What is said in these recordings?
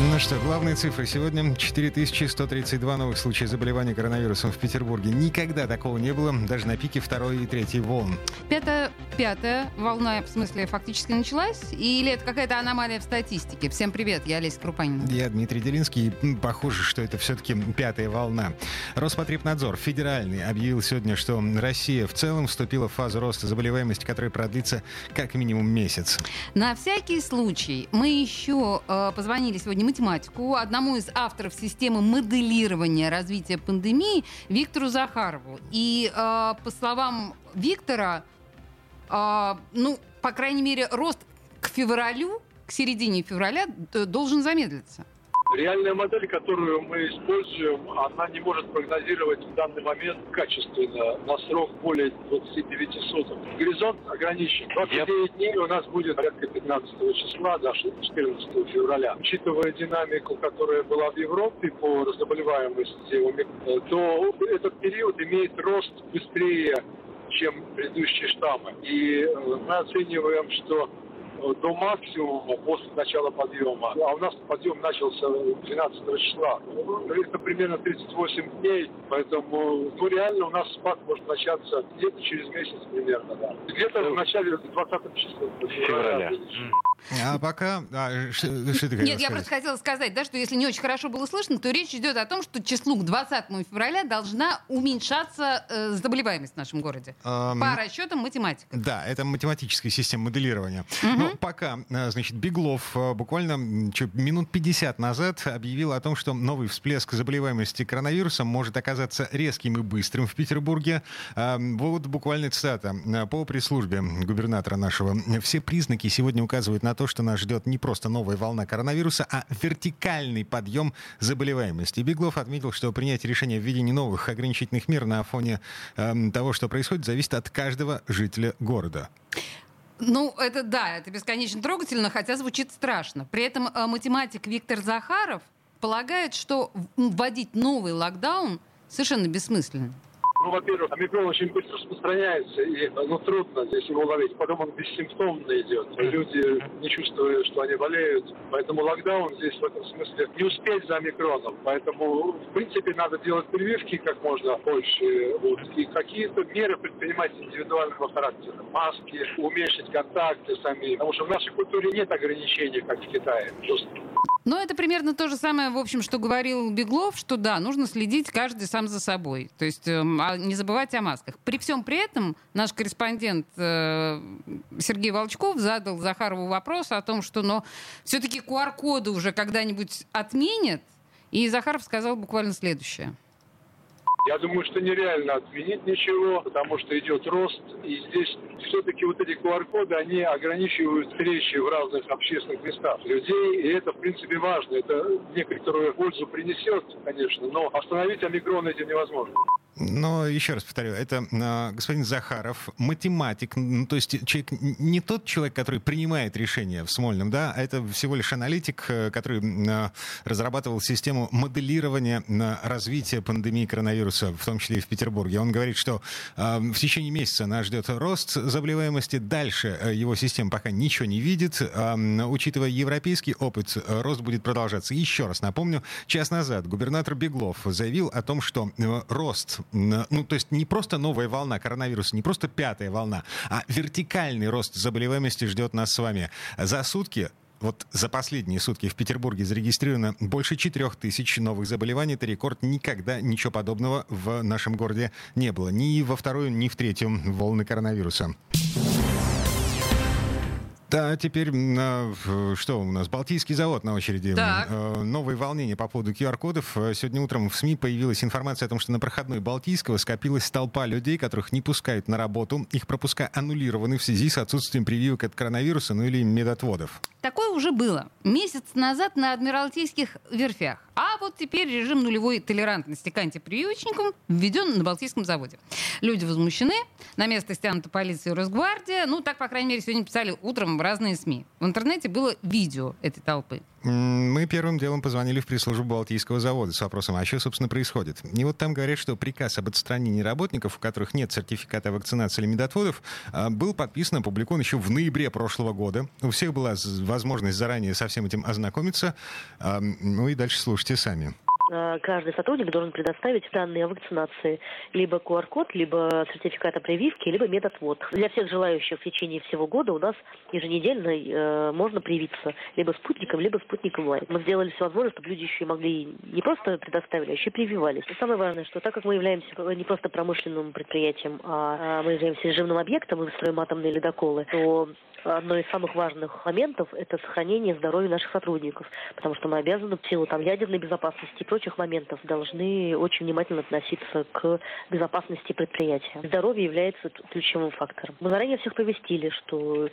Ну что, главные цифры. Сегодня 4132 новых случая заболевания коронавирусом в Петербурге. Никогда такого не было, даже на пике второй и третьей волн. Пятая, пятая волна, в смысле, фактически началась? Или это какая-то аномалия в статистике? Всем привет, я Олеся Крупанин. Я Дмитрий Делинский. Похоже, что это все-таки пятая волна. Роспотребнадзор федеральный объявил сегодня, что Россия в целом вступила в фазу роста заболеваемости, которая продлится как минимум месяц. На всякий случай мы еще э, позвонили сегодня математику, одному из авторов системы моделирования развития пандемии Виктору Захарову. И э, по словам Виктора, э, ну, по крайней мере, рост к февралю, к середине февраля должен замедлиться. Реальная модель, которую мы используем, она не может прогнозировать в данный момент качественно на срок более 29 суток. Горизонт ограничен. 29 дней у нас будет порядка 15 числа до 14 февраля. Учитывая динамику, которая была в Европе по заболеваемости, то этот период имеет рост быстрее, чем предыдущие штаммы. И мы оцениваем, что до максимума после начала подъема. А у нас подъем начался 12 числа. Это примерно 38 дней, поэтому ну, реально у нас спад может начаться где-то через месяц примерно. Да. Где-то в начале 20 числа февраля. А пока... А, что, что ты Нет, сказать? я просто хотела сказать, да, что если не очень хорошо было слышно, то речь идет о том, что числу к 20 февраля должна уменьшаться э, заболеваемость в нашем городе. Um, По расчетам математика. Да, это математическая система моделирования. Угу. Ну, пока, э, значит, Беглов э, буквально минут 50 назад объявил о том, что новый всплеск заболеваемости коронавирусом может оказаться резким и быстрым в Петербурге. Вот буквально цитата. По пресс-службе губернатора нашего. Все признаки сегодня указывают на то, что нас ждет не просто новая волна коронавируса, а вертикальный подъем заболеваемости. Беглов отметил, что принятие решения о введении новых ограничительных мер на фоне э, того, что происходит, зависит от каждого жителя города. Ну, это да, это бесконечно трогательно, хотя звучит страшно. При этом э, математик Виктор Захаров полагает, что вводить новый локдаун совершенно бессмысленно. Ну, во-первых, омикрон очень быстро распространяется, и ну, трудно здесь его ловить. Потом он бессимптомно идет. Люди не чувствуют, что они болеют. Поэтому локдаун здесь в этом смысле не успеть за омикроном. Поэтому, в принципе, надо делать прививки как можно больше. Вот, и какие-то меры предпринимать индивидуального характера. Маски, уменьшить контакты сами. Потому что в нашей культуре нет ограничений, как в Китае. Просто. Но это примерно то же самое, в общем, что говорил Беглов, что да, нужно следить каждый сам за собой. То есть э, не забывать о масках. При всем при этом наш корреспондент э, Сергей Волчков задал Захарову вопрос о том, что но все-таки QR-коды уже когда-нибудь отменят. И Захаров сказал буквально следующее. Я думаю, что нереально отменить ничего, потому что идет рост, и здесь все-таки вот эти QR-коды, они ограничивают встречи в разных общественных местах людей, и это, в принципе, важно. Это некоторую пользу принесет, конечно, но остановить омикрон этим невозможно. Но еще раз повторю, это э, господин Захаров, математик, ну, то есть человек, не тот человек, который принимает решения в Смольном, да, а это всего лишь аналитик, э, который э, разрабатывал систему моделирования развития пандемии коронавируса, в том числе и в Петербурге. Он говорит, что э, в течение месяца нас ждет рост заболеваемости, дальше э, его система пока ничего не видит. Э, учитывая европейский опыт, э, рост будет продолжаться. Еще раз напомню, час назад губернатор Беглов заявил о том, что рост ну, то есть не просто новая волна коронавируса, не просто пятая волна, а вертикальный рост заболеваемости ждет нас с вами. За сутки вот за последние сутки в Петербурге зарегистрировано больше 4 тысяч новых заболеваний. Это рекорд. Никогда ничего подобного в нашем городе не было. Ни во вторую, ни в третью волны коронавируса. Да, теперь что у нас? Балтийский завод на очереди. Так. Э, новые волнения по поводу QR-кодов. Э, сегодня утром в СМИ появилась информация о том, что на проходной Балтийского скопилась толпа людей, которых не пускают на работу. Их пропуска аннулированы в связи с отсутствием прививок от коронавируса, ну или медотводов. Такое уже было. Месяц назад на Адмиралтейских верфях. А вот теперь режим нулевой толерантности к антипрививочникам введен на Балтийском заводе. Люди возмущены. На место стянута полиция и Росгвардия. Ну, так, по крайней мере, сегодня писали утром там разные СМИ. В интернете было видео этой толпы. Мы первым делом позвонили в пресс-службу Балтийского завода с вопросом, а что, собственно, происходит? И вот там говорят, что приказ об отстранении работников, у которых нет сертификата вакцинации или медотводов, а, был подписан, опубликован еще в ноябре прошлого года. У всех была возможность заранее со всем этим ознакомиться. Ну и дальше слушайте сами. Э, каждый сотрудник должен предоставить данные о вакцинации. Либо QR-код, либо сертификат о прививке, либо медотвод. Для всех желающих в течение всего года у нас еженедельно э, можно привиться либо спутником, либо спутником лайт. Мы сделали все возможное, чтобы люди еще и могли не просто предоставили, а еще и прививались. И самое важное, что так как мы являемся не просто промышленным предприятием, а, а мы являемся режимным объектом, мы строим атомные ледоколы, то одно из самых важных моментов – это сохранение здоровья наших сотрудников, потому что мы обязаны в силу там, ядерной безопасности и прочих моментов должны очень внимательно относиться к безопасности предприятия. Здоровье является ключевым фактором. Мы заранее всех повестили, что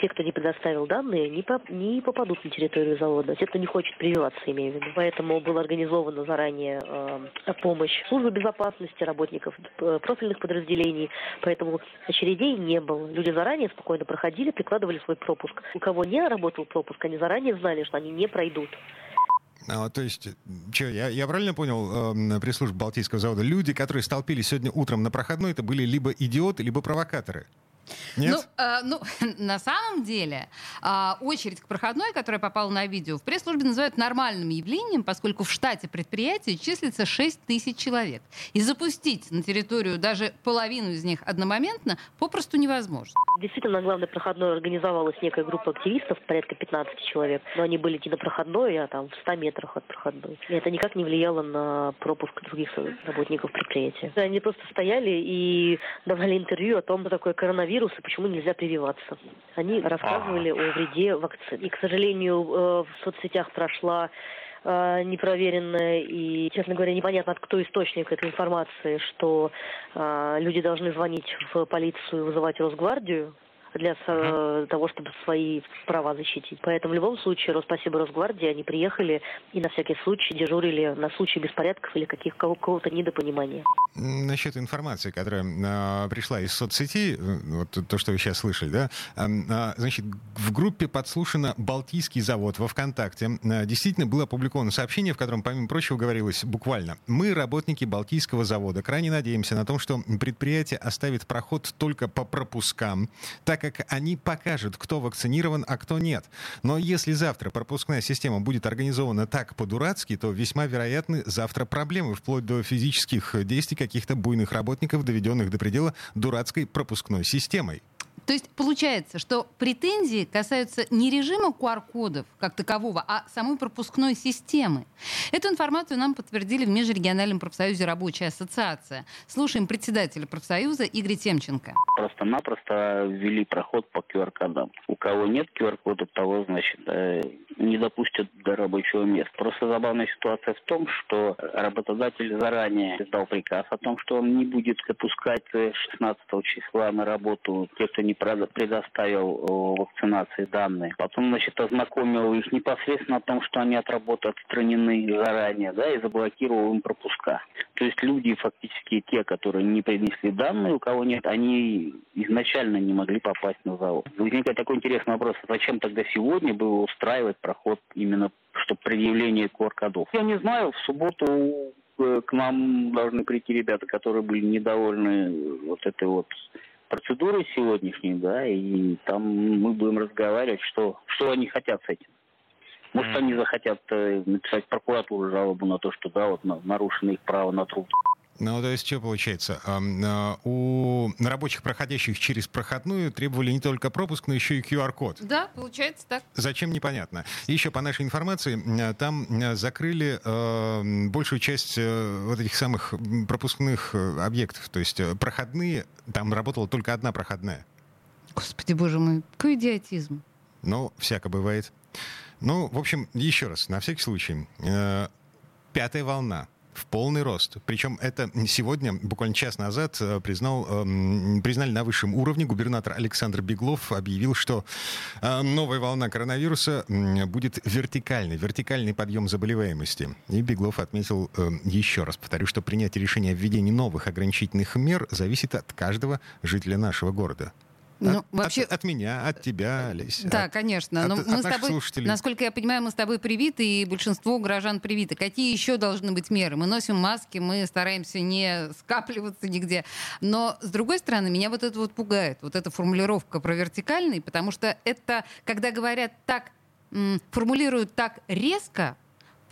те, кто не предоставил данные, не, по, не попадут на территорию завода. Те, кто не хочет прививаться, имею в виду. Поэтому была организована заранее э, помощь службы безопасности, работников э, профильных подразделений. Поэтому очередей не было. Люди заранее спокойно проходили, прикладывали свой пропуск. У кого не работал пропуск, они заранее знали, что они не пройдут. А, то есть, что, я, я правильно понял, э, пресс-служба Балтийского завода, люди, которые столпились сегодня утром на проходной, это были либо идиоты, либо провокаторы? Нет? Ну, э, ну, на самом деле, э, очередь к проходной, которая попала на видео, в пресс-службе называют нормальным явлением, поскольку в штате предприятия числится 6 тысяч человек. И запустить на территорию даже половину из них одномоментно попросту невозможно. Действительно, на главной проходной организовалась некая группа активистов, порядка 15 человек. Но они были не на проходной, а там в 100 метрах от проходной. И это никак не влияло на пропуск других работников предприятия. Они просто стояли и давали интервью о том, что такое коронавирус вирусы, почему нельзя прививаться. Они рассказывали о вреде вакцин. И, к сожалению, э, в соцсетях прошла э, непроверенная и, честно говоря, непонятно, кто источник этой информации, что э, люди должны звонить в полицию и вызывать Росгвардию для uh-huh. того, чтобы свои права защитить. Поэтому в любом случае, Роспасибо Росгвардии, они приехали и на всякий случай дежурили на случай беспорядков или каких, какого-то недопонимания. Насчет информации, которая э, пришла из соцсети, э, вот то, что вы сейчас слышали, да, э, значит, в группе подслушано Балтийский завод во ВКонтакте. Действительно было опубликовано сообщение, в котором, помимо прочего, говорилось буквально «Мы, работники Балтийского завода, крайне надеемся на том, что предприятие оставит проход только по пропускам, так как они покажут, кто вакцинирован, а кто нет. Но если завтра пропускная система будет организована так по-дурацки, то весьма вероятны завтра проблемы, вплоть до физических действий каких-то буйных работников, доведенных до предела дурацкой пропускной системой. То есть получается, что претензии касаются не режима QR-кодов как такового, а самой пропускной системы. Эту информацию нам подтвердили в Межрегиональном профсоюзе Рабочая ассоциация. Слушаем председателя профсоюза Игоря Темченко. Просто-напросто ввели проход по QR-кодам. У кого нет QR-кода, того, значит, э, не допустят до рабочего места. Просто забавная ситуация в том, что работодатель заранее издал приказ о том, что он не будет допускать 16 числа на работу тех, кто не предоставил вакцинации данные. Потом, значит, ознакомил их непосредственно о том, что они от работы отстранены заранее, да, и заблокировал им пропуска. То есть люди, фактически те, которые не принесли данные, у кого нет, они изначально не могли попасть на завод. Возникает такой интересный вопрос, зачем тогда сегодня было устраивать проход именно чтобы предъявление QR-кодов. Я не знаю, в субботу э, к нам должны прийти ребята, которые были недовольны вот этой вот процедурой сегодняшней, да, и там мы будем разговаривать, что, что они хотят с этим. Может, они захотят э, написать прокуратуру жалобу на то, что, да, вот нарушено их право на труд. Ну, то есть что получается? А, у рабочих, проходящих через проходную, требовали не только пропуск, но еще и QR-код. Да, получается так. Зачем, непонятно. И еще, по нашей информации, там закрыли э, большую часть э, вот этих самых пропускных э, объектов. То есть проходные, там работала только одна проходная. Господи, боже мой, какой идиотизм. Ну, всяко бывает. Ну, в общем, еще раз, на всякий случай. Пятая волна в полный рост. Причем это сегодня, буквально час назад, э, признал, эм, признали на высшем уровне. Губернатор Александр Беглов объявил, что э, новая волна коронавируса будет вертикальной, вертикальный подъем заболеваемости. И Беглов отметил э, еще раз, повторю, что принятие решения о введении новых ограничительных мер зависит от каждого жителя нашего города. Ну, от, вообще... от, от меня, от тебя, Олеся. Да, от, конечно. Но от, мы от с тобой, слушателей. насколько я понимаю, мы с тобой привиты, и большинство горожан привиты. Какие еще должны быть меры? Мы носим маски, мы стараемся не скапливаться нигде. Но, с другой стороны, меня вот это вот пугает, вот эта формулировка про вертикальный, потому что это, когда говорят так, формулируют так резко,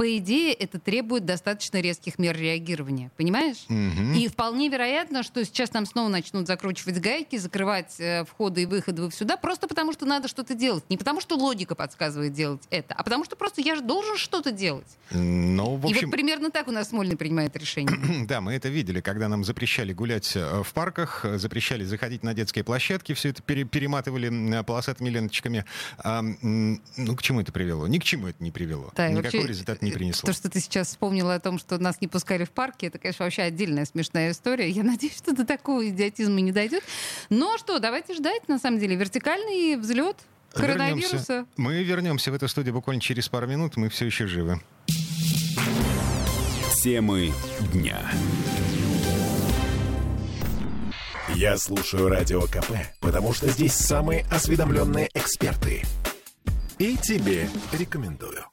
по идее, это требует достаточно резких мер реагирования. Понимаешь? Угу. И вполне вероятно, что сейчас там снова начнут закручивать гайки, закрывать э, входы и выходы сюда, просто потому что надо что-то делать. Не потому что логика подсказывает делать это, а потому что просто я же должен что-то делать. Ну, в общем... И вот примерно так у нас Смольный принимает решение. да, мы это видели, когда нам запрещали гулять э, в парках, запрещали заходить на детские площадки, все это пере перематывали полосатыми ленточками. А, ну, к чему это привело? Ни к чему это не привело. Да, Никакой вообще... результат не принесло. То, что ты сейчас вспомнила о том, что нас не пускали в парке, это, конечно, вообще отдельная смешная история. Я надеюсь, что до такого идиотизма не дойдет. Но что, давайте ждать, на самом деле, вертикальный взлет коронавируса. Вернемся. Мы вернемся в эту студию буквально через пару минут, мы все еще живы. Темы дня. Я слушаю Радио КП, потому что здесь самые осведомленные эксперты. И тебе рекомендую.